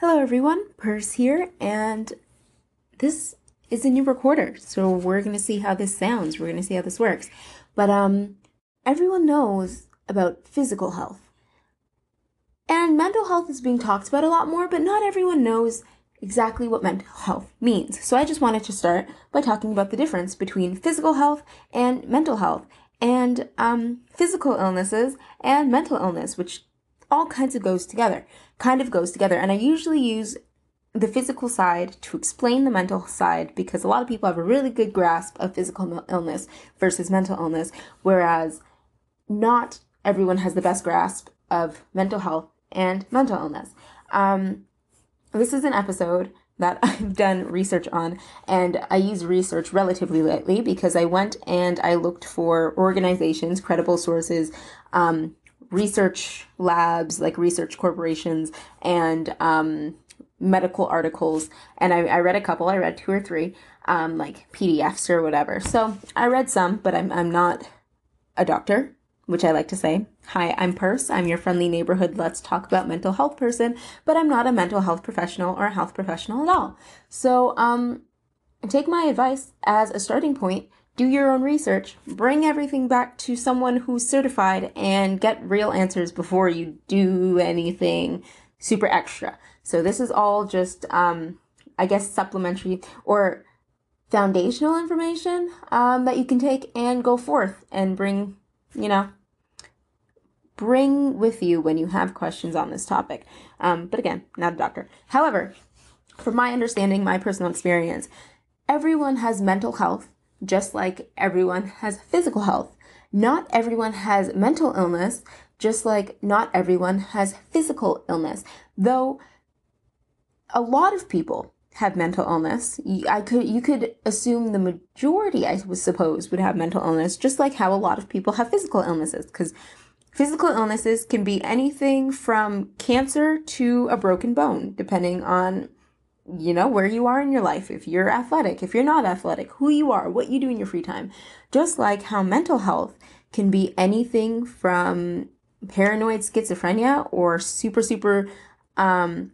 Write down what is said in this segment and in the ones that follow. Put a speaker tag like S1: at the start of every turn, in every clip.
S1: Hello everyone, Pers here, and this is a new recorder, so we're gonna see how this sounds. We're gonna see how this works. But um, everyone knows about physical health, and mental health is being talked about a lot more, but not everyone knows exactly what mental health means. So I just wanted to start by talking about the difference between physical health and mental health, and um, physical illnesses and mental illness, which all kinds of goes together, kind of goes together. And I usually use the physical side to explain the mental side because a lot of people have a really good grasp of physical illness versus mental illness, whereas not everyone has the best grasp of mental health and mental illness. Um, this is an episode that I've done research on, and I use research relatively lately because I went and I looked for organizations, credible sources, um, research labs, like research corporations, and um, medical articles. And I, I, read a couple, I read two or three, um, like PDFs or whatever. So I read some, but I'm, I'm not a doctor, which I like to say. Hi, I'm Pers. I'm your friendly neighborhood Let's Talk About Mental Health person, but I'm not a mental health professional or a health professional at all. So, um, take my advice as a starting point do your own research, bring everything back to someone who's certified, and get real answers before you do anything super extra. So, this is all just, um, I guess, supplementary or foundational information um, that you can take and go forth and bring, you know, bring with you when you have questions on this topic. Um, but again, not a doctor. However, from my understanding, my personal experience, everyone has mental health just like everyone has physical health. Not everyone has mental illness, just like not everyone has physical illness. Though a lot of people have mental illness. I could you could assume the majority, I would suppose, would have mental illness, just like how a lot of people have physical illnesses. Because physical illnesses can be anything from cancer to a broken bone, depending on you know, where you are in your life, if you're athletic, if you're not athletic, who you are, what you do in your free time. Just like how mental health can be anything from paranoid schizophrenia or super, super um,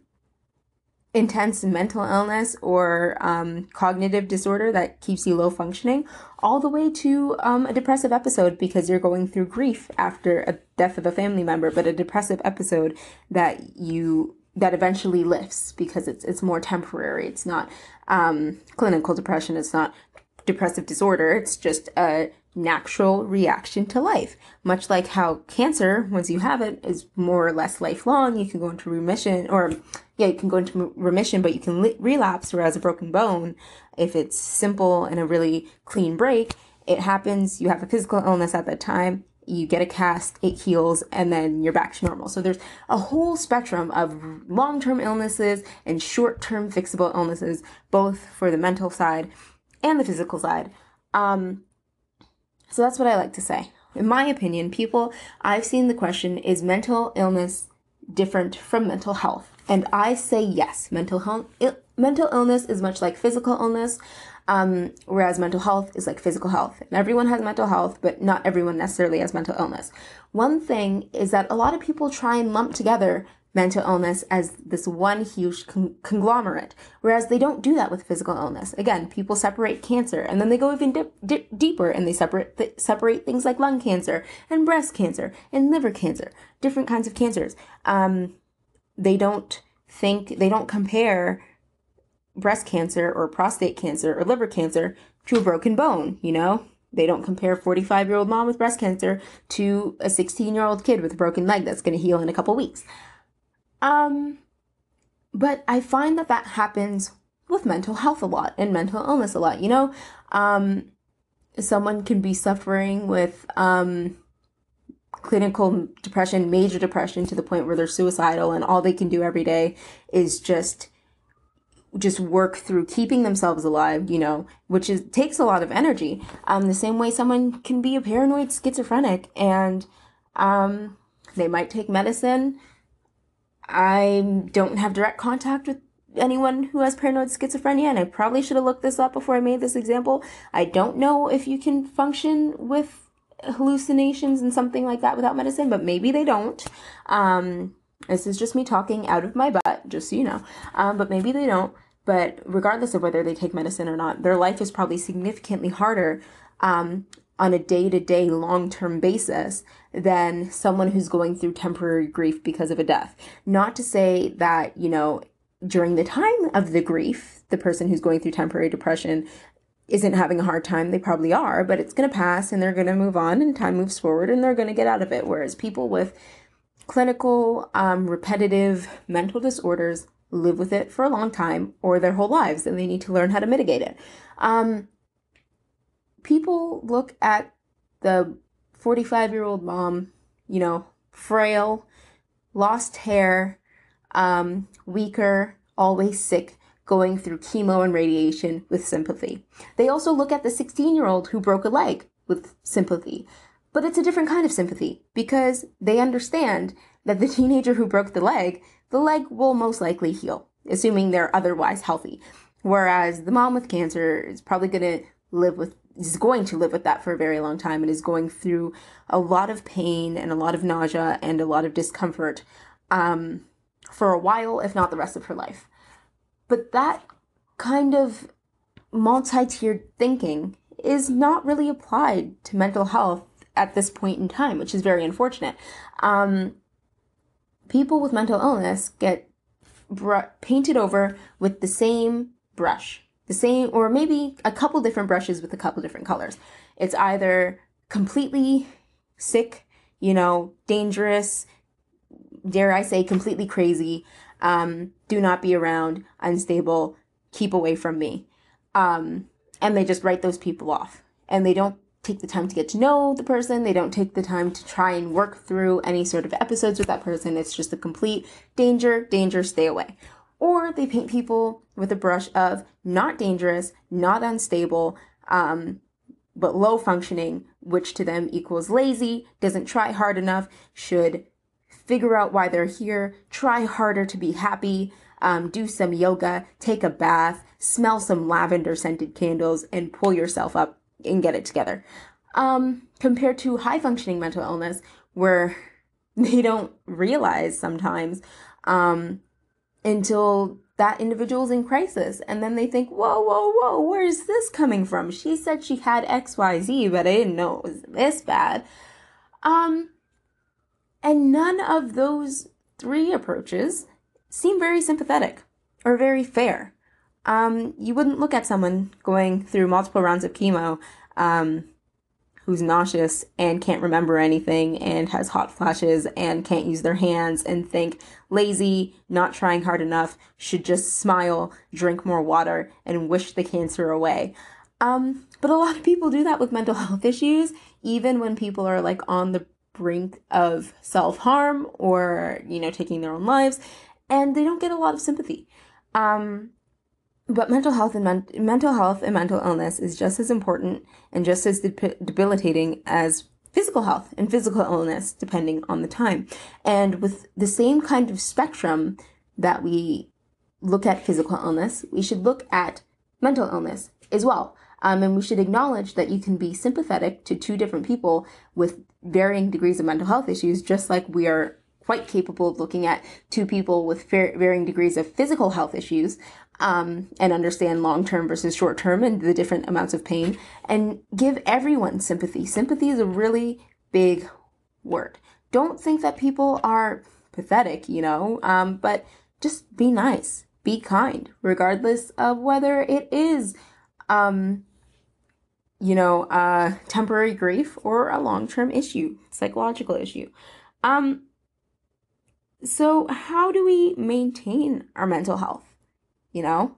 S1: intense mental illness or um, cognitive disorder that keeps you low functioning, all the way to um, a depressive episode because you're going through grief after a death of a family member, but a depressive episode that you that eventually lifts because it's it's more temporary. It's not um, clinical depression. It's not depressive disorder. It's just a natural reaction to life. Much like how cancer, once you have it, is more or less lifelong. You can go into remission, or yeah, you can go into remission, but you can li- relapse. Whereas a broken bone, if it's simple and a really clean break, it happens. You have a physical illness at that time you get a cast, it heals, and then you're back to normal. So there's a whole spectrum of long term illnesses and short term fixable illnesses, both for the mental side and the physical side. Um, so that's what I like to say. In my opinion, people, I've seen the question is mental illness different from mental health? And I say yes. Mental health, Il- mental illness is much like physical illness. Um, whereas mental health is like physical health. And everyone has mental health, but not everyone necessarily has mental illness. One thing is that a lot of people try and lump together mental illness as this one huge con- conglomerate, whereas they don't do that with physical illness. Again, people separate cancer, and then they go even dip, dip deeper and they separate th- separate things like lung cancer and breast cancer and liver cancer, different kinds of cancers. Um, they don't think they don't compare breast cancer or prostate cancer or liver cancer to a broken bone, you know? They don't compare 45 year old mom with breast cancer to a 16 year old kid with a broken leg that's going to heal in a couple weeks. Um, but I find that that happens with mental health a lot and mental illness a lot. You know, um, someone can be suffering with um, clinical depression, major depression to the point where they're suicidal, and all they can do every day is just just work through keeping themselves alive, you know, which is takes a lot of energy. Um, the same way someone can be a paranoid schizophrenic and um, they might take medicine. I don't have direct contact with anyone who has paranoid schizophrenia, and I probably should have looked this up before I made this example. I don't know if you can function with hallucinations and something like that without medicine, but maybe they don't. Um, This is just me talking out of my butt, just so you know. Um, but maybe they don't. But regardless of whether they take medicine or not, their life is probably significantly harder um, on a day to day, long term basis than someone who's going through temporary grief because of a death. Not to say that, you know, during the time of the grief, the person who's going through temporary depression isn't having a hard time. They probably are, but it's going to pass and they're going to move on and time moves forward and they're going to get out of it. Whereas people with clinical, um, repetitive mental disorders live with it for a long time or their whole lives and they need to learn how to mitigate it. Um, people look at the 45 year old mom, you know, frail, lost hair, um, weaker, always sick, going through chemo and radiation with sympathy. They also look at the 16 year old who broke a leg with sympathy. But it's a different kind of sympathy because they understand that the teenager who broke the leg, the leg will most likely heal, assuming they're otherwise healthy. Whereas the mom with cancer is probably going to live with is going to live with that for a very long time and is going through a lot of pain and a lot of nausea and a lot of discomfort um, for a while, if not the rest of her life. But that kind of multi tiered thinking is not really applied to mental health at this point in time, which is very unfortunate. Um, people with mental illness get br- painted over with the same brush, the same, or maybe a couple different brushes with a couple different colors. It's either completely sick, you know, dangerous, dare I say, completely crazy, um, do not be around, unstable, keep away from me. Um, and they just write those people off. And they don't take the time to get to know the person. They don't take the time to try and work through any sort of episodes with that person. It's just a complete danger, danger, stay away. Or they paint people with a brush of not dangerous, not unstable, um, but low functioning, which to them equals lazy, doesn't try hard enough, should figure out why they're here, try harder to be happy, um, do some yoga, take a bath, smell some lavender scented candles, and pull yourself up and get it together. Um, compared to high functioning mental illness, where they don't realize sometimes um, until that individual's in crisis. And then they think, whoa, whoa, whoa, where is this coming from? She said she had XYZ, but I didn't know it was this bad. Um, and none of those three approaches seem very sympathetic or very fair. Um, you wouldn't look at someone going through multiple rounds of chemo um, who's nauseous and can't remember anything and has hot flashes and can't use their hands and think lazy, not trying hard enough, should just smile, drink more water, and wish the cancer away. Um, but a lot of people do that with mental health issues, even when people are like on the brink of self harm or, you know, taking their own lives, and they don't get a lot of sympathy. Um, but mental health and men- mental health and mental illness is just as important and just as de- debilitating as physical health and physical illness, depending on the time. And with the same kind of spectrum that we look at physical illness, we should look at mental illness as well. Um, and we should acknowledge that you can be sympathetic to two different people with varying degrees of mental health issues, just like we are quite capable of looking at two people with varying degrees of physical health issues um, and understand long term versus short term and the different amounts of pain and give everyone sympathy. Sympathy is a really big word. Don't think that people are pathetic, you know, um, but just be nice, be kind, regardless of whether it is um, you know, temporary grief or a long term issue, psychological issue. Um, so, how do we maintain our mental health? You know?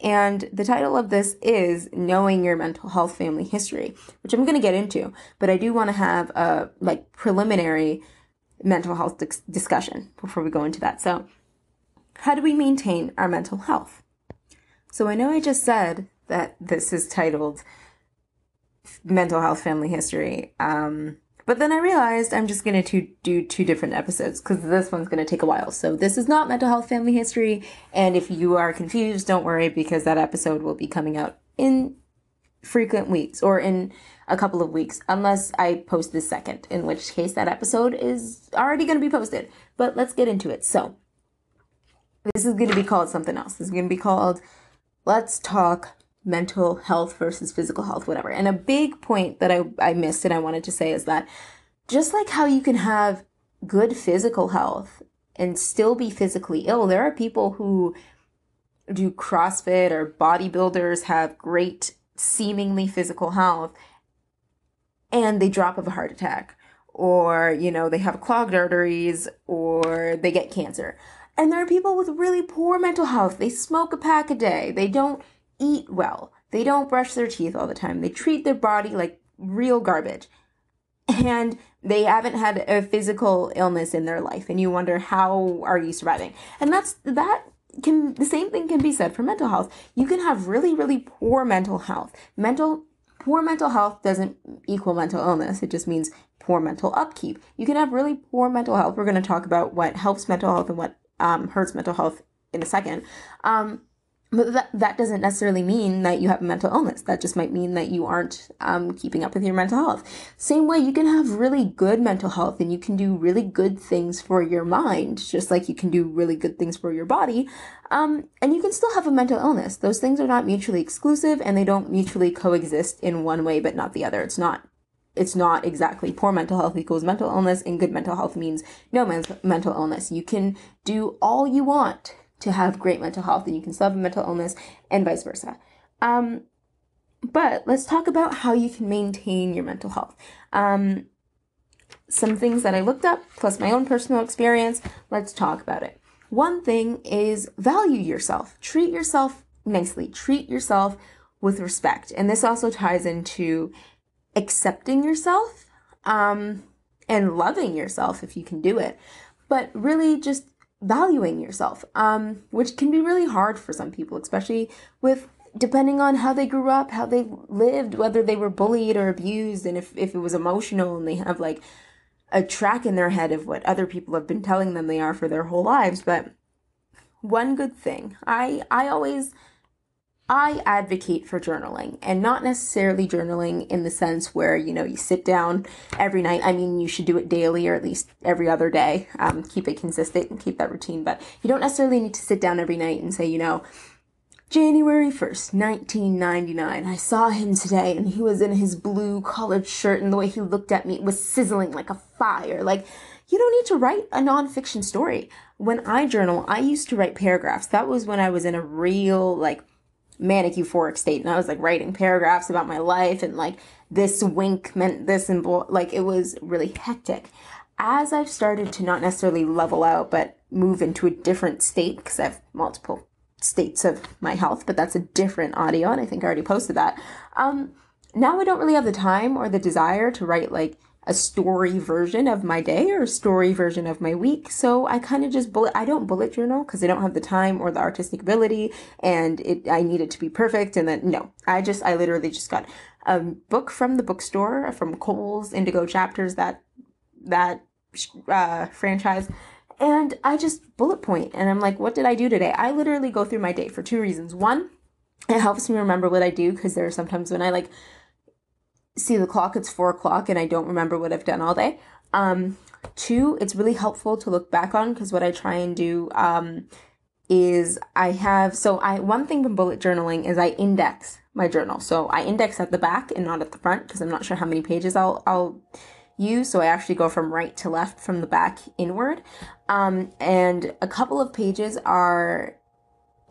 S1: And the title of this is Knowing Your Mental Health Family History, which I'm going to get into, but I do want to have a like preliminary mental health dis- discussion before we go into that. So, how do we maintain our mental health? So, I know I just said that this is titled mental health family history. Um, but then I realized I'm just going to do two different episodes because this one's going to take a while. So this is not mental health family history. And if you are confused, don't worry because that episode will be coming out in frequent weeks or in a couple of weeks, unless I post this second, in which case that episode is already going to be posted. But let's get into it. So, this is going to be called something else. This is going to be called Let's Talk Mental Health versus Physical Health, whatever. And a big point that I, I missed and I wanted to say is that just like how you can have good physical health and still be physically ill, there are people who do CrossFit or bodybuilders have great seemingly physical health and they drop of a heart attack or you know they have clogged arteries or they get cancer. And there are people with really poor mental health. They smoke a pack a day. They don't eat well. They don't brush their teeth all the time. They treat their body like real garbage. And they haven't had a physical illness in their life and you wonder how are you surviving? And that's that can the same thing can be said for mental health. You can have really really poor mental health. Mental poor mental health doesn't equal mental illness. It just means poor mental upkeep. You can have really poor mental health. We're going to talk about what helps mental health and what um, hurts mental health in a second. Um, but that, that doesn't necessarily mean that you have a mental illness. That just might mean that you aren't um, keeping up with your mental health. Same way, you can have really good mental health and you can do really good things for your mind, just like you can do really good things for your body. Um, and you can still have a mental illness. Those things are not mutually exclusive and they don't mutually coexist in one way but not the other. It's not it's not exactly poor mental health equals mental illness and good mental health means no mental illness. You can do all you want to have great mental health and you can still have a mental illness and vice versa. Um, but let's talk about how you can maintain your mental health. Um, some things that I looked up, plus my own personal experience. Let's talk about it. One thing is value yourself, treat yourself nicely, treat yourself with respect. And this also ties into accepting yourself um, and loving yourself if you can do it. But really just valuing yourself, um, which can be really hard for some people, especially with depending on how they grew up, how they lived, whether they were bullied or abused, and if, if it was emotional and they have like a track in their head of what other people have been telling them they are for their whole lives. But one good thing, I I always I advocate for journaling and not necessarily journaling in the sense where, you know, you sit down every night. I mean, you should do it daily or at least every other day. Um, keep it consistent and keep that routine. But you don't necessarily need to sit down every night and say, you know, January 1st, 1999. I saw him today and he was in his blue collared shirt and the way he looked at me was sizzling like a fire. Like, you don't need to write a nonfiction story. When I journal, I used to write paragraphs. That was when I was in a real, like, manic euphoric state and I was like writing paragraphs about my life and like this wink meant this and like it was really hectic. As I've started to not necessarily level out but move into a different state because I have multiple states of my health, but that's a different audio and I think I already posted that. Um now I don't really have the time or the desire to write like a story version of my day or a story version of my week. So I kind of just bullet, I don't bullet journal because I don't have the time or the artistic ability and it, I need it to be perfect. And then no, I just, I literally just got a book from the bookstore from Coles Indigo Chapters, that, that, uh, franchise. And I just bullet point and I'm like, what did I do today? I literally go through my day for two reasons. One, it helps me remember what I do because there are sometimes when I like see the clock, it's four o'clock, and I don't remember what I've done all day. Um, two, it's really helpful to look back on because what I try and do um, is I have so I one thing from bullet journaling is I index my journal. So I index at the back and not at the front because I'm not sure how many pages I'll I'll use. So I actually go from right to left from the back inward. Um, and a couple of pages are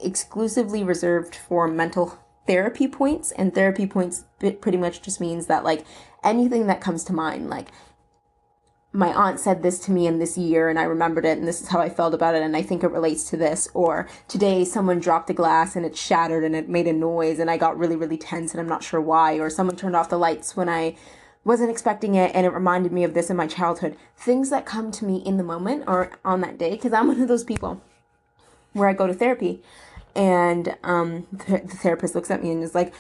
S1: exclusively reserved for mental therapy points and therapy points pretty much just means that like anything that comes to mind like my aunt said this to me in this year and I remembered it and this is how I felt about it and I think it relates to this. Or today someone dropped a glass and it shattered and it made a noise and I got really really tense and I'm not sure why. Or someone turned off the lights when I wasn't expecting it and it reminded me of this in my childhood. Things that come to me in the moment or on that day because I'm one of those people where I go to therapy and um, the, the therapist looks at me and is like,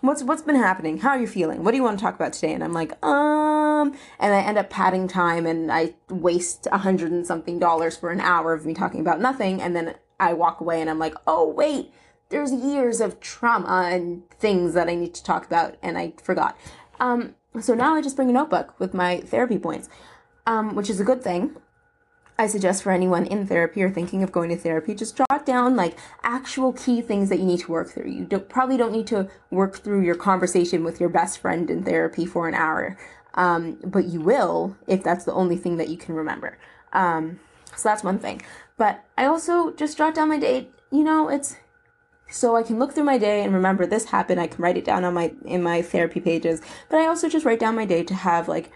S1: what's what's been happening how are you feeling what do you want to talk about today and i'm like um and i end up padding time and i waste a hundred and something dollars for an hour of me talking about nothing and then i walk away and i'm like oh wait there's years of trauma and things that I need to talk about, and I forgot. Um, so now I just bring a notebook with my therapy points, um, which is a good thing. I suggest for anyone in therapy or thinking of going to therapy, just jot down like actual key things that you need to work through. You don't, probably don't need to work through your conversation with your best friend in therapy for an hour, um, but you will if that's the only thing that you can remember. Um, so that's one thing. But I also just jot down my day. You know, it's so I can look through my day and remember this happened. I can write it down on my in my therapy pages. But I also just write down my day to have like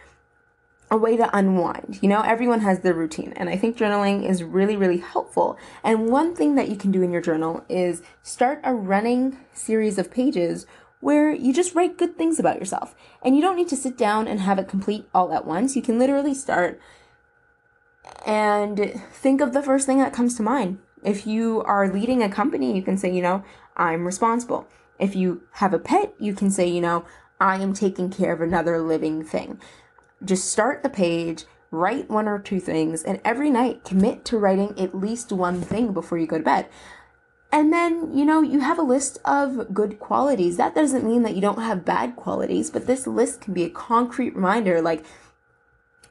S1: a way to unwind. You know, everyone has their routine, and I think journaling is really, really helpful. And one thing that you can do in your journal is start a running series of pages where you just write good things about yourself. And you don't need to sit down and have it complete all at once. You can literally start and think of the first thing that comes to mind. If you are leading a company, you can say, you know, I'm responsible. If you have a pet, you can say, you know, I am taking care of another living thing. Just start the page, write one or two things, and every night commit to writing at least one thing before you go to bed. And then, you know, you have a list of good qualities. That doesn't mean that you don't have bad qualities, but this list can be a concrete reminder like,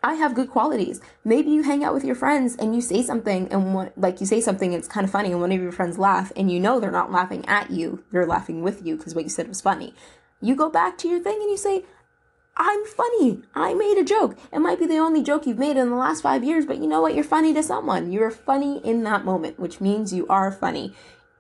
S1: I have good qualities. Maybe you hang out with your friends and you say something and what, like you say something it's kind of funny and one of your friends laugh and you know they're not laughing at you, they're laughing with you because what you said was funny. You go back to your thing and you say, I'm funny. I made a joke. It might be the only joke you've made in the last five years, but you know what? You're funny to someone. You're funny in that moment, which means you are funny.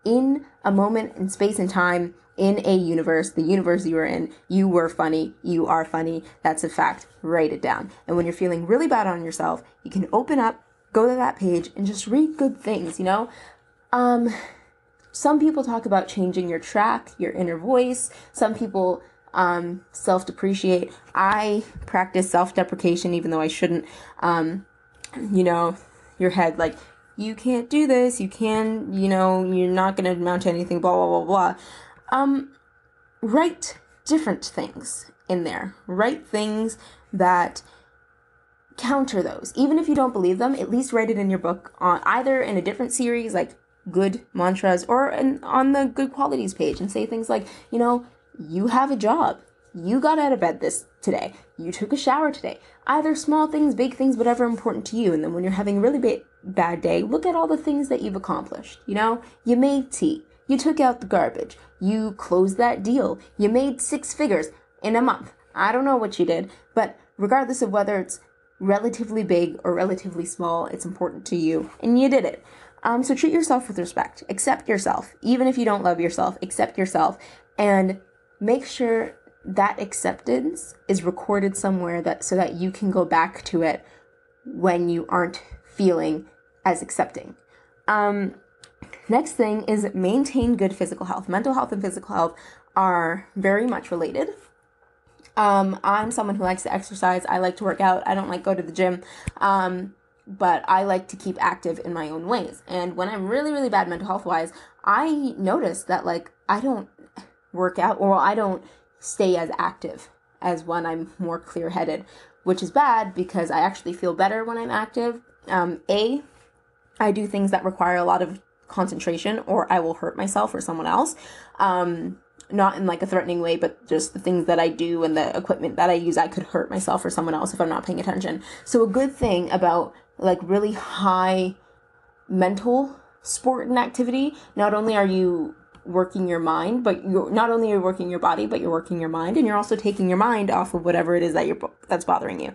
S1: In a moment in space and time, in a universe, the universe you were in, you were funny, you are funny. That's a fact. Write it down. And when you're feeling really bad on yourself, you can open up, go to that page, and just read good things, you know? Um, some people talk about changing your track, your inner voice. Some people um, self depreciate. I practice self deprecation, even though I shouldn't. Um, you know, your head, like, you can't do this, you can, you know, you're not going to amount to anything, blah, blah, blah, blah um, write different things in there. Write things that counter those. Even if you don't believe them, at least write it in your book on either in a different series like good mantras or in, on the good qualities page and say things like, you know, you have a job. You got out of bed this today. You took a shower today. Either small things, big things, whatever important to you. And then when you're having a really ba- bad day, look at all the things that you've accomplished. You know, you made tea. You took out the garbage. You closed that deal. You made six figures in a month. I don't know what you did, but regardless of whether it's relatively big or relatively small, it's important to you, and you did it. Um, so treat yourself with respect. Accept yourself, even if you don't love yourself. Accept yourself, and make sure that acceptance is recorded somewhere that so that you can go back to it when you aren't feeling as accepting. Um, Next thing is maintain good physical health. Mental health and physical health are very much related. Um, I'm someone who likes to exercise. I like to work out. I don't like go to the gym. Um, but I like to keep active in my own ways. And when I'm really, really bad mental health wise, I notice that like I don't work out or I don't stay as active as when I'm more clear headed, which is bad because I actually feel better when I'm active. Um, a, I do things that require a lot of concentration or I will hurt myself or someone else. Um, not in like a threatening way, but just the things that I do and the equipment that I use, I could hurt myself or someone else if I'm not paying attention. So a good thing about like really high mental sport and activity, not only are you working your mind, but you're not only you're you working your body, but you're working your mind, and you're also taking your mind off of whatever it is that you're that's bothering you.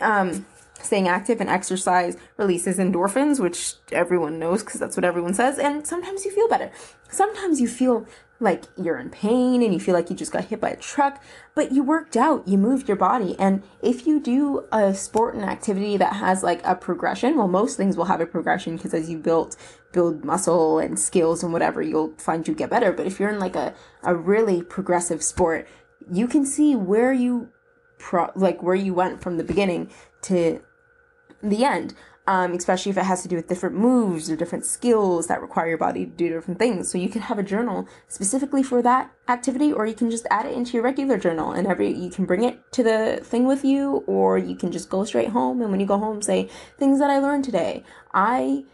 S1: Um, staying active and exercise releases endorphins, which everyone knows because that's what everyone says. And sometimes you feel better. Sometimes you feel like you're in pain and you feel like you just got hit by a truck, but you worked out, you moved your body. And if you do a sport and activity that has like a progression, well, most things will have a progression because as you build build muscle and skills and whatever, you'll find you get better. But if you're in like a, a really progressive sport, you can see where you pro- like where you went from the beginning to the end. Um, especially if it has to do with different moves or different skills that require your body to do different things. So you can have a journal specifically for that activity, or you can just add it into your regular journal, and every you can bring it to the thing with you, or you can just go straight home. And when you go home, say things that I learned today. I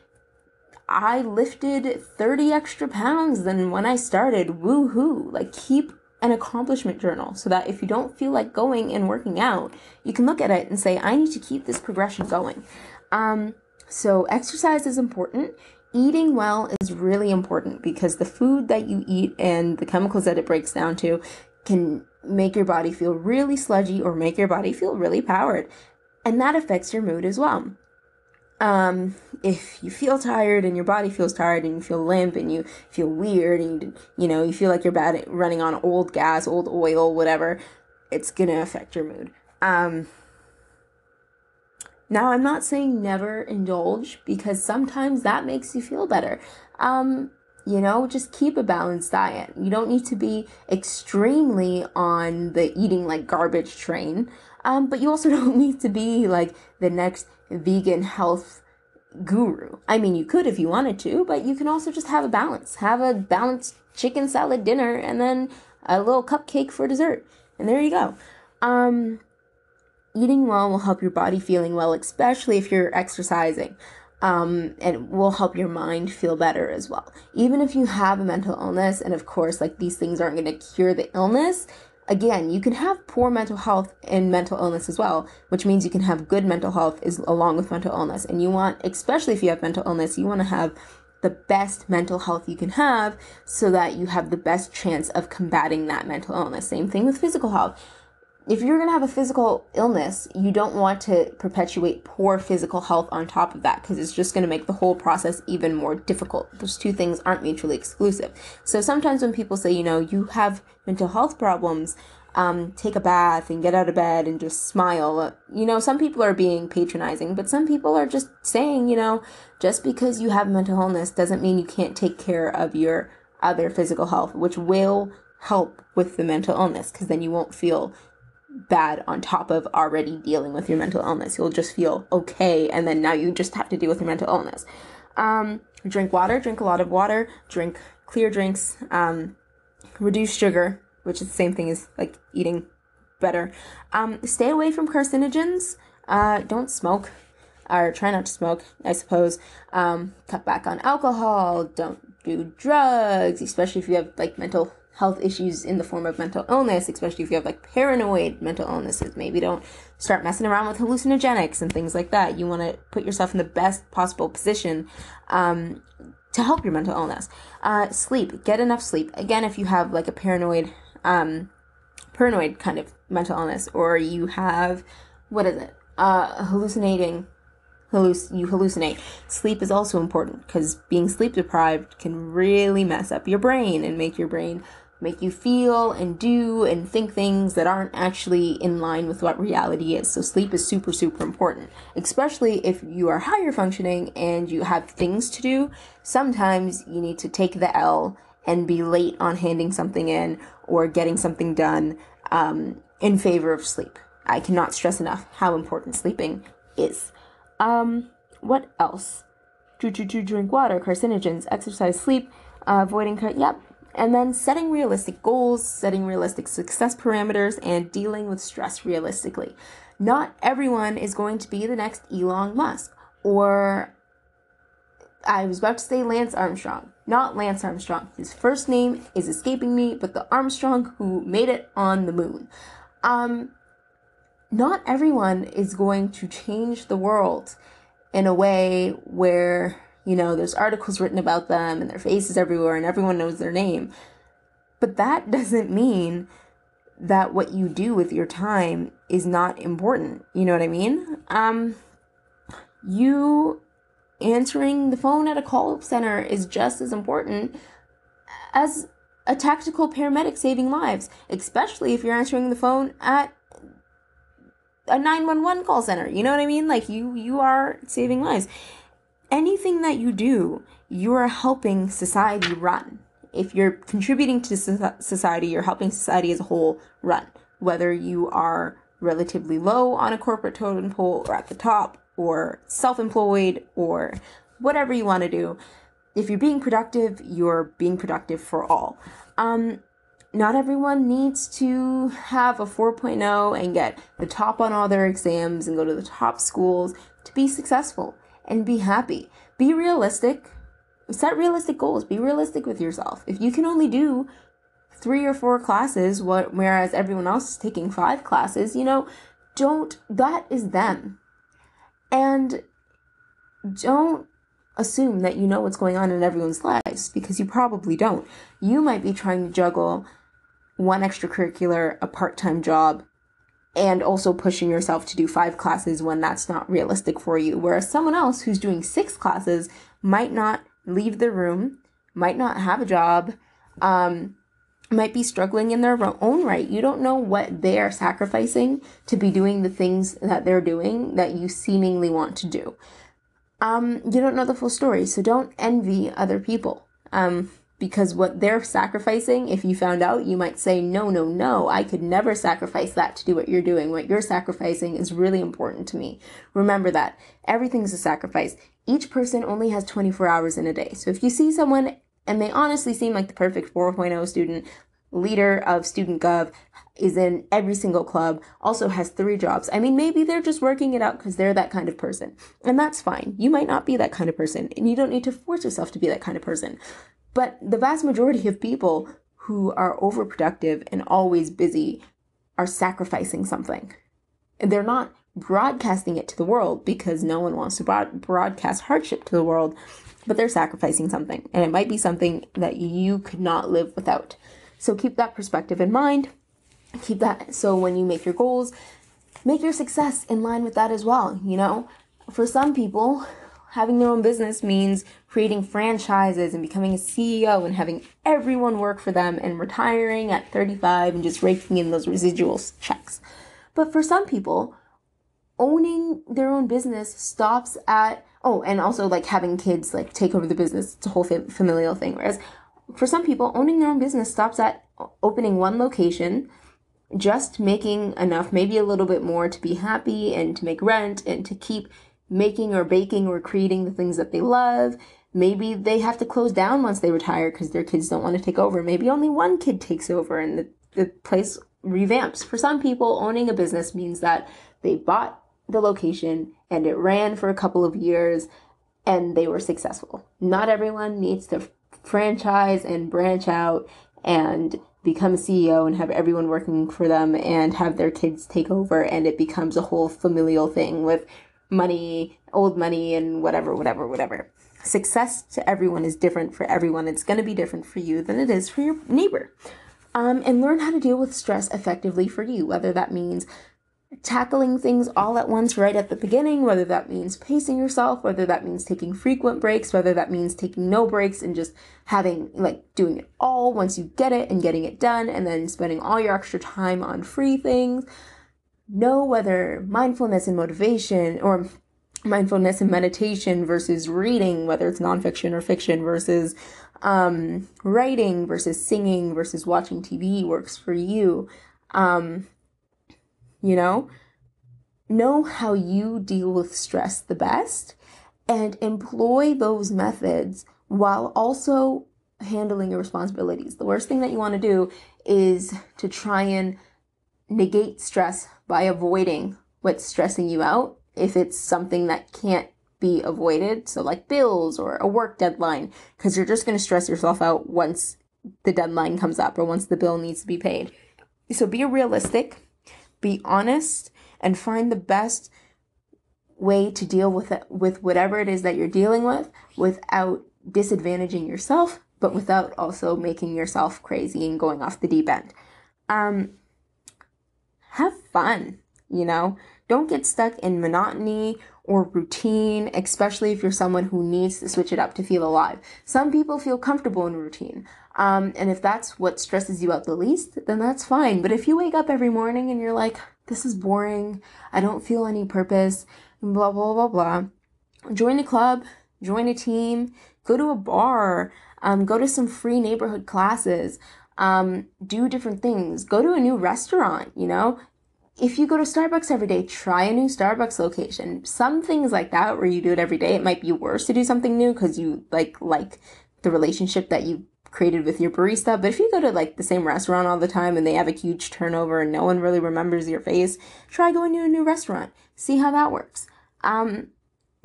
S1: I lifted 30 extra pounds than when I started. Woohoo. Like, keep an accomplishment journal so that if you don't feel like going and working out, you can look at it and say, I need to keep this progression going. Um, so, exercise is important. Eating well is really important because the food that you eat and the chemicals that it breaks down to can make your body feel really sludgy or make your body feel really powered. And that affects your mood as well. Um, if you feel tired and your body feels tired and you feel limp and you feel weird and you, you know, you feel like you're bad at running on old gas, old oil, whatever, it's gonna affect your mood. Um, now, I'm not saying never indulge because sometimes that makes you feel better. Um, you know, just keep a balanced diet. You don't need to be extremely on the eating like garbage train, um, but you also don't need to be like the next vegan health guru. I mean, you could if you wanted to, but you can also just have a balance. Have a balanced chicken salad dinner and then a little cupcake for dessert. And there you go. Um, eating well will help your body feeling well, especially if you're exercising. Um, and will help your mind feel better as well. Even if you have a mental illness, and of course, like these things aren't going to cure the illness, again, you can have poor mental health and mental illness as well, which means you can have good mental health is along with mental illness. And you want, especially if you have mental illness, you want to have the best mental health you can have so that you have the best chance of combating that mental illness. Same thing with physical health if you're going to have a physical illness, you don't want to perpetuate poor physical health on top of that because it's just going to make the whole process even more difficult. Those two things aren't mutually exclusive. So sometimes when people say, you know, you have mental health problems, um, take a bath and get out of bed and just smile. You know, some people are being patronizing, but some people are just saying, you know, just because you have mental illness doesn't mean you can't take care of your other physical health, which will help with the mental illness because then you won't feel bad on top of already dealing with your mental illness. You'll just feel okay, and then now you just have to deal with your mental illness. Um, drink water, drink a lot of water, drink clear drinks, um, reduce sugar, which is the same thing as like eating better. Um, stay away from carcinogens. Uh, don't smoke, or try not to smoke, I suppose. Um, cut back on alcohol. Don't do drugs, especially if you have like mental health issues in the form of mental illness, especially if you have like paranoid mental illnesses. Maybe don't start messing around with hallucinogenics and things like that. You want to put yourself in the best possible position um, to help your mental illness. Uh, sleep, get enough sleep. Again, if you have like a paranoid, um, paranoid kind of mental illness, or you have, what is it, uh, hallucinating halluc- you hallucinate. Sleep is also important because being sleep deprived can really mess up your brain and make your brain make you feel and do and think things that aren't actually in line with what reality is. So sleep is super, super important, especially if you are higher functioning and you have things to do. Sometimes you need to take the L and be late on handing something in or getting something done um, in favor of sleep. I cannot stress enough how important sleeping is. Um, what else? Drink water, carcinogens, exercise, sleep, uh, avoiding, car- yep, and then setting realistic goals, setting realistic success parameters, and dealing with stress realistically. Not everyone is going to be the next Elon Musk or I was about to say Lance Armstrong, not Lance Armstrong. His first name is escaping me, but the Armstrong who made it on the moon. Um, not everyone is going to change the world in a way where you know, there's articles written about them and their faces everywhere and everyone knows their name. But that doesn't mean that what you do with your time is not important. You know what I mean? Um, you answering the phone at a call center is just as important as a tactical paramedic saving lives, especially if you're answering the phone at a 911 call center. You know what I mean? Like you you are saving lives anything that you do, you're helping society run. If you're contributing to society, you're helping society as a whole run. Whether you are relatively low on a corporate totem pole or at the top or self employed or whatever you want to do, if you're being productive, you're being productive for all. Um, not everyone needs to have a 4.0 and get the top on all their exams and go to the top schools to be successful and be happy. Be realistic. set realistic goals. Be realistic with yourself. If you can only do three or four classes, what whereas everyone else is taking five classes, you know, don't that is them. And don't assume that you know what's going on in everyone's lives because you probably don't. You might be trying to juggle one extracurricular, a part-time job, and also pushing yourself to do five classes when that's not realistic for you. Whereas someone else who's doing six classes might not leave the room, might not have a job, um, might be struggling in their own right. You don't know what they are sacrificing to be doing the things that they're doing that you seemingly want to do. Um, you don't know the full story, so don't envy other people. Um, because what they're sacrificing, if you found out, you might say, no, no, no, I could never sacrifice that to do what you're doing. What you're sacrificing is really important to me. Remember that everything's a sacrifice. Each person only has 24 hours in a day. So if you see someone and they honestly seem like the perfect 4.0 student, leader of Student Gov, is in every single club, also has three jobs. I mean, maybe they're just working it out because they're that kind of person. And that's fine. You might not be that kind of person, and you don't need to force yourself to be that kind of person. But the vast majority of people who are overproductive and always busy are sacrificing something. And they're not broadcasting it to the world because no one wants to broadcast hardship to the world, but they're sacrificing something. And it might be something that you could not live without. So keep that perspective in mind. Keep that so when you make your goals, make your success in line with that as well. You know, for some people, having their own business means creating franchises and becoming a CEO and having everyone work for them and retiring at 35 and just raking in those residual checks. But for some people, owning their own business stops at oh and also like having kids like take over the business it's a whole familial thing whereas for some people owning their own business stops at opening one location just making enough maybe a little bit more to be happy and to make rent and to keep making or baking or creating the things that they love. Maybe they have to close down once they retire because their kids don't want to take over. Maybe only one kid takes over and the, the place revamps. For some people, owning a business means that they bought the location and it ran for a couple of years and they were successful. Not everyone needs to franchise and branch out and become a CEO and have everyone working for them and have their kids take over and it becomes a whole familial thing with money, old money, and whatever, whatever, whatever. Success to everyone is different for everyone. It's going to be different for you than it is for your neighbor. Um, and learn how to deal with stress effectively for you, whether that means tackling things all at once right at the beginning, whether that means pacing yourself, whether that means taking frequent breaks, whether that means taking no breaks and just having like doing it all once you get it and getting it done, and then spending all your extra time on free things know whether mindfulness and motivation or mindfulness and meditation versus reading, whether it's nonfiction or fiction, versus um, writing versus singing versus watching TV works for you. Um, you know, know how you deal with stress the best and employ those methods while also handling your responsibilities. The worst thing that you want to do is to try and negate stress by avoiding what's stressing you out if it's something that can't be avoided. So, like bills or a work deadline, because you're just going to stress yourself out once the deadline comes up or once the bill needs to be paid. So, be realistic, be honest, and find the best way to deal with it with whatever it is that you're dealing with without disadvantaging yourself but without also making yourself crazy and going off the deep end um have fun, you know? Don't get stuck in monotony or routine, especially if you're someone who needs to switch it up to feel alive. Some people feel comfortable in routine. Um, and if that's what stresses you out the least, then that's fine. But if you wake up every morning and you're like, this is boring, I don't feel any purpose, blah, blah, blah, blah, join a club, join a team, go to a bar, um, go to some free neighborhood classes um, do different things. Go to a new restaurant, you know? If you go to Starbucks every day, try a new Starbucks location. Some things like that where you do it every day, it might be worse to do something new because you like like the relationship that you created with your barista. But if you go to like the same restaurant all the time and they have a huge turnover and no one really remembers your face, try going to a new restaurant. See how that works. Um,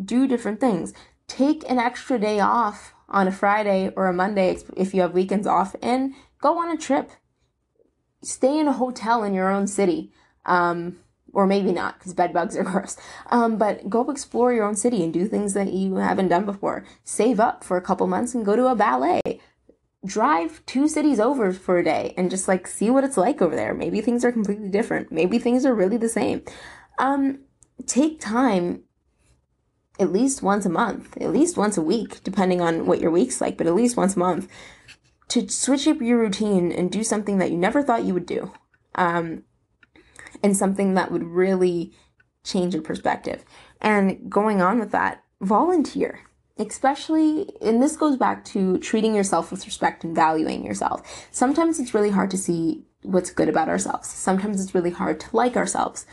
S1: do different things. Take an extra day off on a Friday or a Monday if you have weekends off and go on a trip. Stay in a hotel in your own city. Um, or maybe not because bed bugs are gross. Um, but go explore your own city and do things that you haven't done before. Save up for a couple months and go to a ballet. Drive two cities over for a day and just like see what it's like over there. Maybe things are completely different. Maybe things are really the same. Um, take time at least once a month, at least once a week, depending on what your week's like, but at least once a month to switch up your routine and do something that you never thought you would do. Um, and something that would really change your perspective. And going on with that, volunteer. Especially, and this goes back to treating yourself with respect and valuing yourself. Sometimes it's really hard to see what's good about ourselves. Sometimes it's really hard to like ourselves.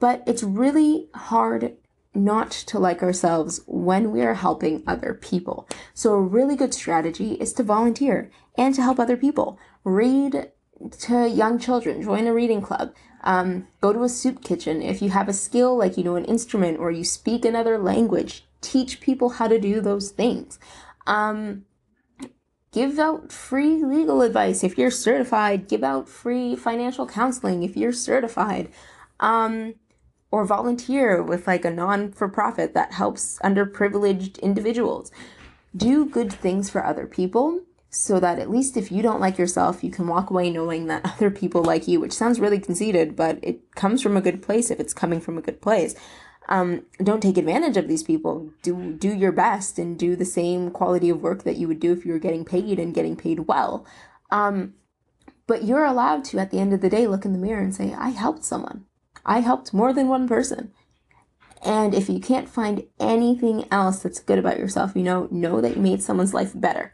S1: But it's really hard not to like ourselves when we are helping other people. So a really good strategy is to volunteer and to help other people. Read to young children, join a reading club, um, go to a soup kitchen. If you have a skill like you know an instrument or you speak another language, teach people how to do those things. Um, give out free legal advice if you're certified. Give out free financial counseling if you're certified. Um, or volunteer with like a non for profit that helps underprivileged individuals. Do good things for other people so that at least if you don't like yourself, you can walk away knowing that other people like you, which sounds really conceited, but it comes from a good place if it's coming from a good place. Um, don't take advantage of these people. Do do your best and do the same quality of work that you would do if you were getting paid and getting paid well. Um, but you're allowed to, at the end of the day, look in the mirror and say, "I helped someone. I helped more than one person." And if you can't find anything else that's good about yourself, you know, know that you made someone's life better.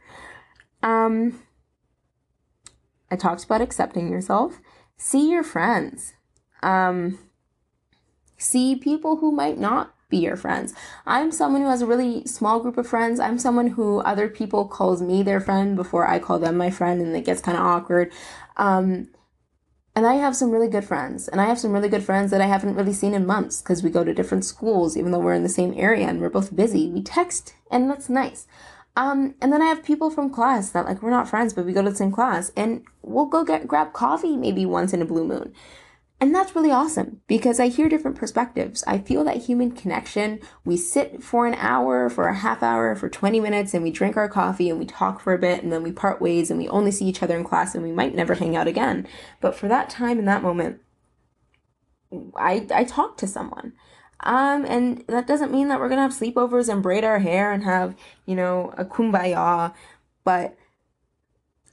S1: Um, I talked about accepting yourself. See your friends. Um, see people who might not be your friends. I'm someone who has a really small group of friends. I'm someone who other people calls me their friend before I call them my friend, and it gets kind of awkward. Um, and I have some really good friends, and I have some really good friends that I haven't really seen in months because we go to different schools, even though we're in the same area and we're both busy. We text, and that's nice. Um, and then I have people from class that like we're not friends, but we go to the same class, and we'll go get grab coffee maybe once in a blue moon. And that's really awesome because I hear different perspectives. I feel that human connection. We sit for an hour, for a half hour, for 20 minutes, and we drink our coffee and we talk for a bit, and then we part ways and we only see each other in class and we might never hang out again. But for that time in that moment, I, I talk to someone. Um, and that doesn't mean that we're gonna have sleepovers and braid our hair and have, you know, a kumbaya, but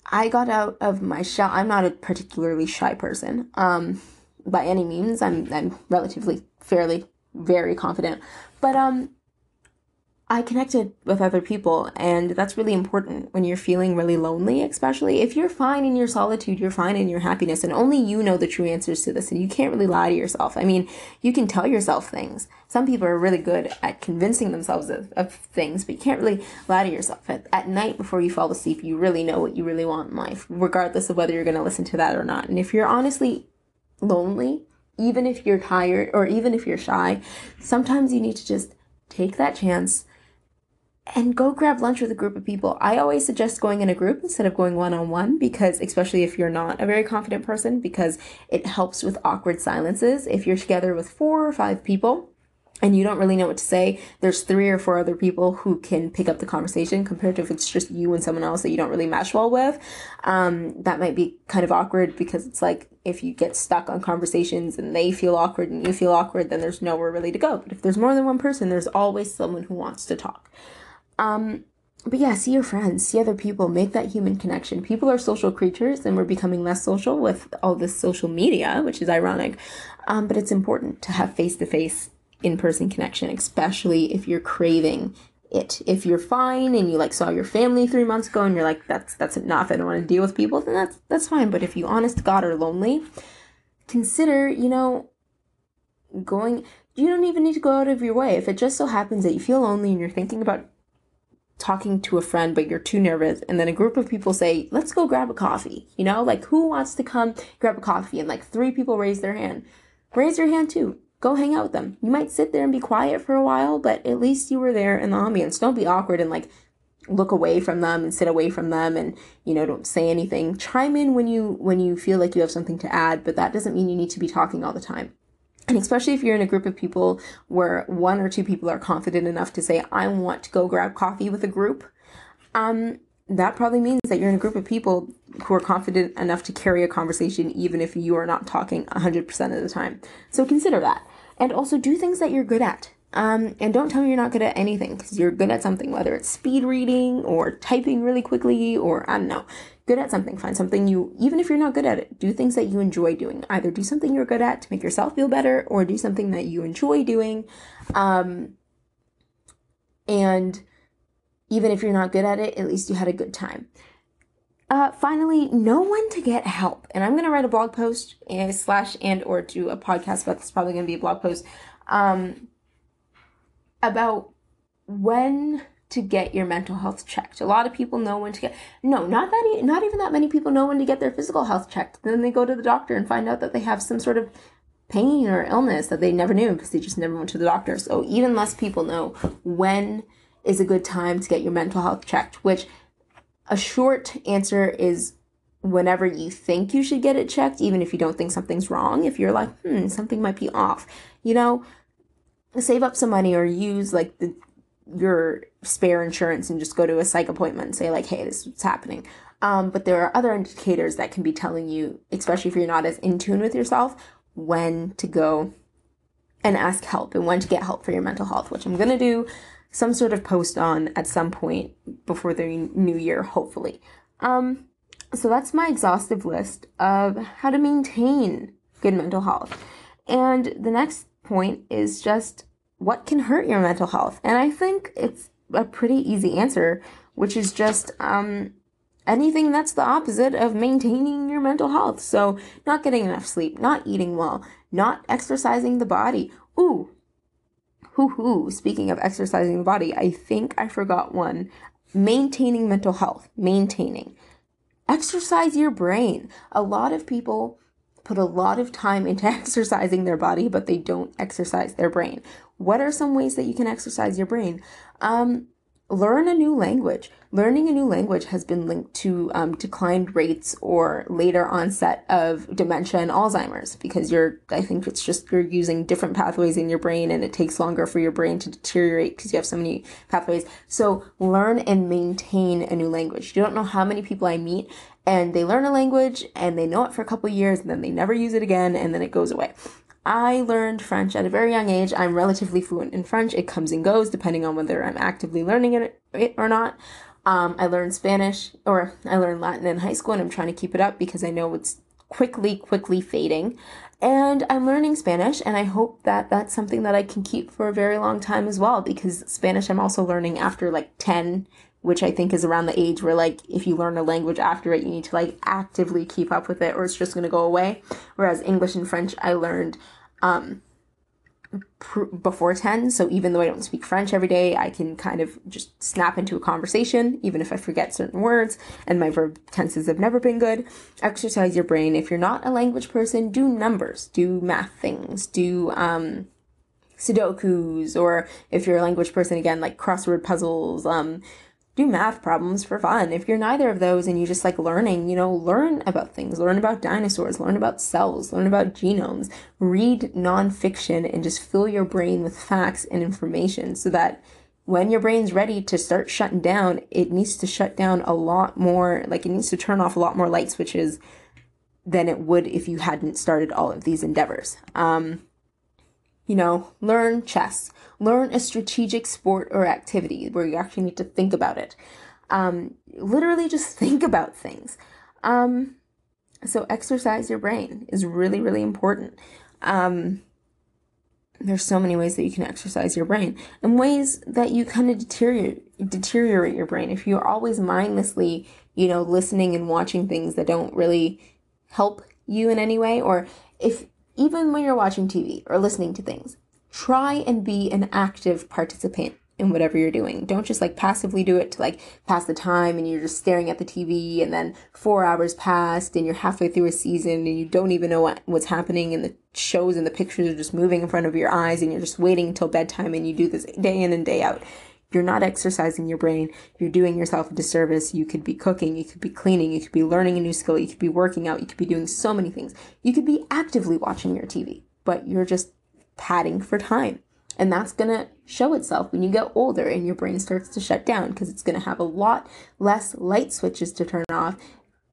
S1: I got out of my shell. I'm not a particularly shy person, um, by any means. I'm, I'm relatively fairly very confident, but um, I connected with other people, and that's really important when you're feeling really lonely, especially if you're fine in your solitude, you're fine in your happiness, and only you know the true answers to this, and you can't really lie to yourself. I mean, you can tell yourself things. Some people are really good at convincing themselves of, of things, but you can't really lie to yourself. At, at night before you fall asleep, you really know what you really want in life, regardless of whether you're going to listen to that or not. And if you're honestly lonely, even if you're tired or even if you're shy, sometimes you need to just take that chance and go grab lunch with a group of people. I always suggest going in a group instead of going one on one because, especially if you're not a very confident person, because it helps with awkward silences. If you're together with four or five people, and you don't really know what to say, there's three or four other people who can pick up the conversation compared to if it's just you and someone else that you don't really mesh well with. Um, that might be kind of awkward because it's like if you get stuck on conversations and they feel awkward and you feel awkward, then there's nowhere really to go. But if there's more than one person, there's always someone who wants to talk. Um, but yeah, see your friends, see other people, make that human connection. People are social creatures, and we're becoming less social with all this social media, which is ironic. Um, but it's important to have face to face, in person connection, especially if you're craving it. If you're fine and you like saw your family three months ago and you're like, that's that's enough, I don't want to deal with people, then that's that's fine. But if you honest God are lonely, consider, you know, going you don't even need to go out of your way. If it just so happens that you feel lonely and you're thinking about talking to a friend, but you're too nervous, and then a group of people say, let's go grab a coffee. You know, like who wants to come grab a coffee? And like three people raise their hand. Raise your hand too. Go hang out with them. You might sit there and be quiet for a while, but at least you were there in the ambiance Don't be awkward and like look away from them and sit away from them and you know don't say anything chime in when you when you feel like you have something to add but that doesn't mean you need to be talking all the time and especially if you're in a group of people where one or two people are confident enough to say i want to go grab coffee with a group um that probably means that you're in a group of people who are confident enough to carry a conversation even if you are not talking 100% of the time. So consider that. And also do things that you're good at. Um, and don't tell me you're not good at anything because you're good at something, whether it's speed reading or typing really quickly or I don't know, good at something. Find something you, even if you're not good at it, do things that you enjoy doing. Either do something you're good at to make yourself feel better or do something that you enjoy doing. Um, and even if you're not good at it, at least you had a good time. Uh, finally, know when to get help. And I'm going to write a blog post and slash and or do a podcast, but it's probably going to be a blog post. Um, about when to get your mental health checked. A lot of people know when to get no, not that not even that many people know when to get their physical health checked. Then they go to the doctor and find out that they have some sort of pain or illness that they never knew because they just never went to the doctor. So even less people know when is a good time to get your mental health checked, which a short answer is whenever you think you should get it checked, even if you don't think something's wrong. If you're like, hmm, something might be off, you know, save up some money or use like the your spare insurance and just go to a psych appointment and say like hey this is what's happening. Um, but there are other indicators that can be telling you especially if you're not as in tune with yourself when to go and ask help and when to get help for your mental health which i'm going to do some sort of post on at some point before the new year hopefully. Um, so that's my exhaustive list of how to maintain good mental health. And the next point is just what can hurt your mental health? And I think it's a pretty easy answer, which is just um, anything that's the opposite of maintaining your mental health. So, not getting enough sleep, not eating well, not exercising the body. Ooh, hoo hoo. Speaking of exercising the body, I think I forgot one. Maintaining mental health, maintaining. Exercise your brain. A lot of people put a lot of time into exercising their body, but they don't exercise their brain. What are some ways that you can exercise your brain? Um, learn a new language. Learning a new language has been linked to um, declined rates or later onset of dementia and Alzheimer's because you're, I think it's just you're using different pathways in your brain and it takes longer for your brain to deteriorate because you have so many pathways. So learn and maintain a new language. You don't know how many people I meet and they learn a language and they know it for a couple years and then they never use it again and then it goes away. I learned French at a very young age. I'm relatively fluent in French. It comes and goes depending on whether I'm actively learning it or not. Um, I learned Spanish or I learned Latin in high school and I'm trying to keep it up because I know it's quickly, quickly fading. And I'm learning Spanish, and I hope that that's something that I can keep for a very long time as well because Spanish I'm also learning after like 10 which I think is around the age where like if you learn a language after it, you need to like actively keep up with it or it's just going to go away. Whereas English and French I learned um pr- before 10, so even though I don't speak French every day, I can kind of just snap into a conversation even if I forget certain words and my verb tenses have never been good. Exercise your brain. If you're not a language person, do numbers, do math things, do um sudokus or if you're a language person again like crossword puzzles um do math problems for fun. If you're neither of those and you just like learning, you know, learn about things, learn about dinosaurs, learn about cells, learn about genomes, read nonfiction and just fill your brain with facts and information so that when your brain's ready to start shutting down, it needs to shut down a lot more, like it needs to turn off a lot more light switches than it would if you hadn't started all of these endeavors. Um, you know, learn chess, learn a strategic sport or activity where you actually need to think about it. Um, literally just think about things. Um, so exercise your brain is really, really important. Um, there's so many ways that you can exercise your brain and ways that you kind of deteriorate deteriorate your brain if you're always mindlessly you know listening and watching things that don't really help you in any way or if even when you're watching TV or listening to things, try and be an active participant in whatever you're doing. Don't just like passively do it to like pass the time and you're just staring at the TV and then four hours passed and you're halfway through a season and you don't even know what, what's happening and the shows and the pictures are just moving in front of your eyes and you're just waiting until bedtime and you do this day in and day out. you're not exercising your brain. You're doing yourself a disservice. You could be cooking, you could be cleaning, you could be learning a new skill, you could be working out, you could be doing so many things. You could be actively watching your TV, but you're just padding for time. And that's going to show itself when you get older and your brain starts to shut down because it's going to have a lot less light switches to turn off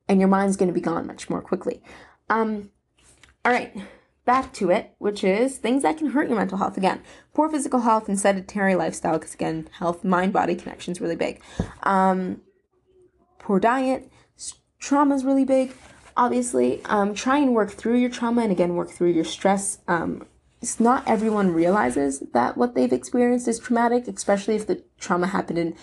S1: and your mind's going to be gone much more quickly. Um, all right, back to it, which is things that can hurt your mental health. Again, poor physical health and sedentary lifestyle, because again, health, mind body connection is really big. Um, poor diet, trauma is really big. Obviously, um, try and work through your trauma and again, work through your stress. Um, it's not everyone realizes that what they've experienced is traumatic, especially if the trauma happened in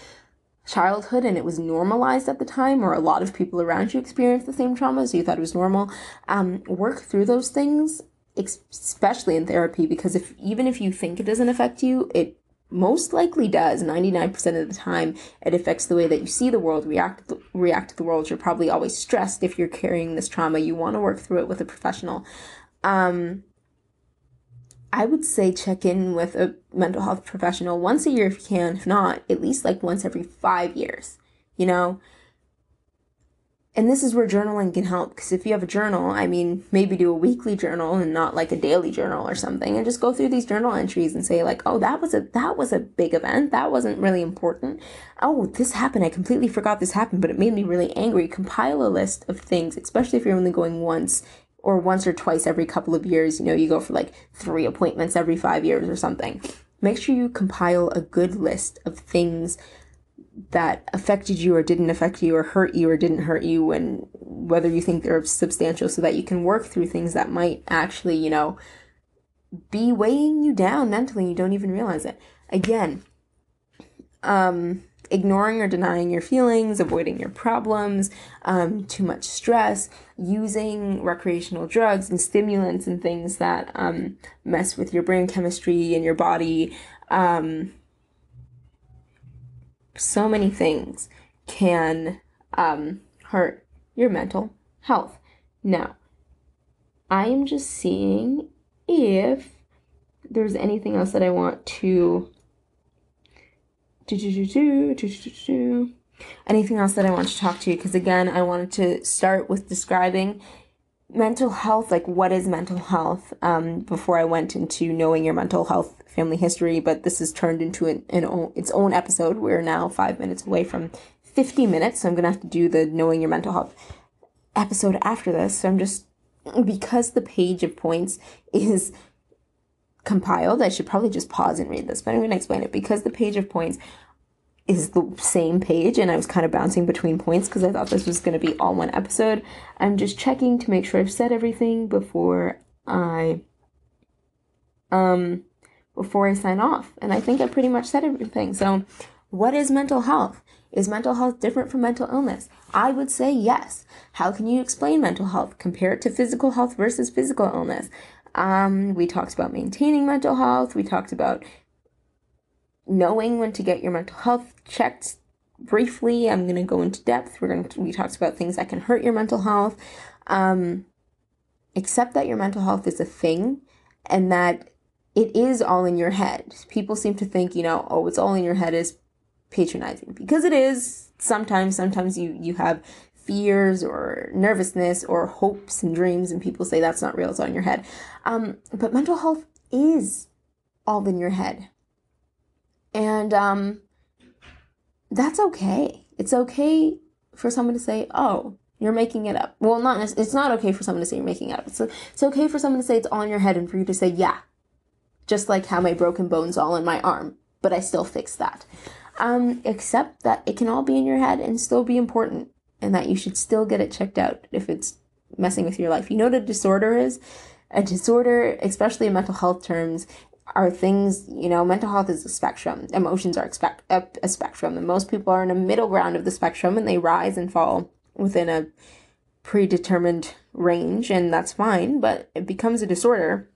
S1: childhood and it was normalized at the time, or a lot of people around you experienced the same trauma, so you thought it was normal. Um, work through those things, especially in therapy, because if even if you think it doesn't affect you, it most likely does 99% of the time it affects the way that you see the world react react to the world. You're probably always stressed if you're carrying this trauma. You want to work through it with a professional. Um, I would say check in with a mental health professional once a year if you can, if not, at least like once every five years, you know? And this is where journaling can help because if you have a journal, I mean, maybe do a weekly journal and not like a daily journal or something and just go through these journal entries and say like, "Oh, that was a that was a big event. That wasn't really important. Oh, this happened. I completely forgot this happened, but it made me really angry." Compile a list of things, especially if you're only going once or once or twice every couple of years, you know, you go for like three appointments every five years or something. Make sure you compile a good list of things that affected you or didn't affect you or hurt you or didn't hurt you and whether you think they're substantial so that you can work through things that might actually, you know, be weighing you down mentally you don't even realize it. Again, um ignoring or denying your feelings, avoiding your problems, um, too much stress, using recreational drugs and stimulants and things that um, mess with your brain chemistry and your body. Um, so many things can um, hurt your mental health. Now, I am just seeing if there's anything else that I want to Anything else that I want to talk to you? Because again, I wanted to start with describing mental health, like what is mental health, um, before I went into knowing your mental health family history. But this has turned into an, an its own episode. We're now five minutes away from 50 minutes, so I'm gonna have to do the knowing your mental health episode after this. So I'm just because the page of points is compiled. I should probably just pause and read this, but I'm to explain it because the page of points is the same page and I was kind of bouncing between points because I thought this was going to be all one episode. I'm just checking to make sure I've said everything before I um before I sign off. And I think I pretty much said everything. So, what is mental health? Is mental health different from mental illness? I would say yes. How can you explain mental health? Compare it to physical health versus physical illness. Um, we talked about maintaining mental health. We talked about knowing when to get your mental health checked briefly. I'm going to go into depth. We're going to, we talked about things that can hurt your mental health. Um, accept that your mental health is a thing and that it is all in your head. People seem to think, you know, oh, it's all in your head is patronizing because it is sometimes sometimes you you have fears or nervousness or hopes and dreams, and people say that's not real, it's on your head. Um, but mental health is all in your head. And um, that's okay. It's okay for someone to say, oh, you're making it up. Well, not it's not okay for someone to say you're making it up. It's, it's okay for someone to say it's in your head and for you to say, yeah, just like how my broken bone's all in my arm, but I still fix that. Um, except that it can all be in your head and still be important and that you should still get it checked out if it's messing with your life. You know what a disorder is? A disorder, especially in mental health terms, are things, you know, mental health is a spectrum. Emotions are expect, a, a spectrum. And most people are in a middle ground of the spectrum and they rise and fall within a predetermined range, and that's fine, but it becomes a disorder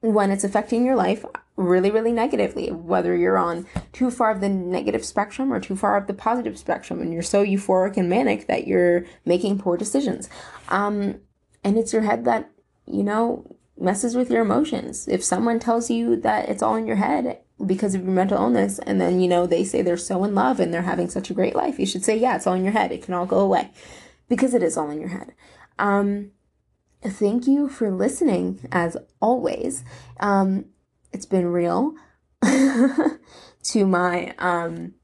S1: when it's affecting your life really, really negatively, whether you're on too far of the negative spectrum or too far of the positive spectrum, and you're so euphoric and manic that you're making poor decisions. Um, and it's your head that, you know, messes with your emotions. If someone tells you that it's all in your head because of your mental illness, and then, you know, they say they're so in love and they're having such a great life, you should say, yeah, it's all in your head. It can all go away because it is all in your head. Um, thank you for listening as always. Um, it's been real to my, um,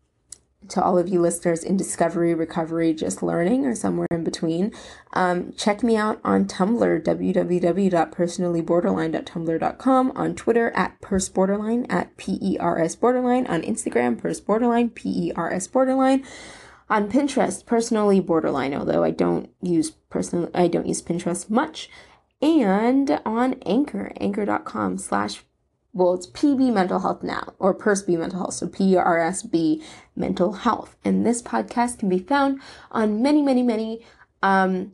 S1: to all of you listeners in discovery, recovery, just learning, or somewhere in between. Um, check me out on Tumblr, www.personallyborderline.tumblr.com, on Twitter at persborderline, at P-E-R-S borderline, on Instagram, persborderline, P-E-R-S borderline, on Pinterest, personally borderline, although I don't use personal, I don't use Pinterest much, and on Anchor, anchor.com slash well, it's PB Mental Health now, or PersB Mental Health, so PersB Mental Health. And this podcast can be found on many, many, many um,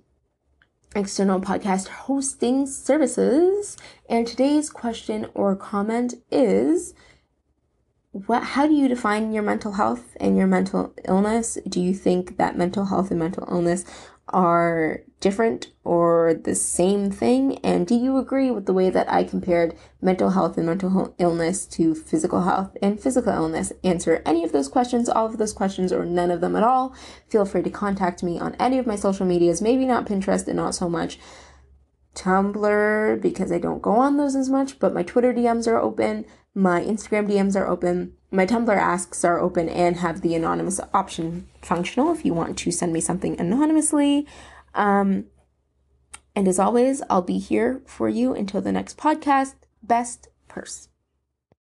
S1: external podcast hosting services. And today's question or comment is what how do you define your mental health and your mental illness? Do you think that mental health and mental illness are different or the same thing? And do you agree with the way that I compared mental health and mental illness to physical health and physical illness? Answer any of those questions, all of those questions, or none of them at all. Feel free to contact me on any of my social medias, maybe not Pinterest and not so much. Tumblr because I don't go on those as much, but my Twitter DMs are open, my Instagram DMs are open, my Tumblr asks are open and have the anonymous option functional if you want to send me something anonymously. Um, and as always, I'll be here for you until the next podcast. Best Pers.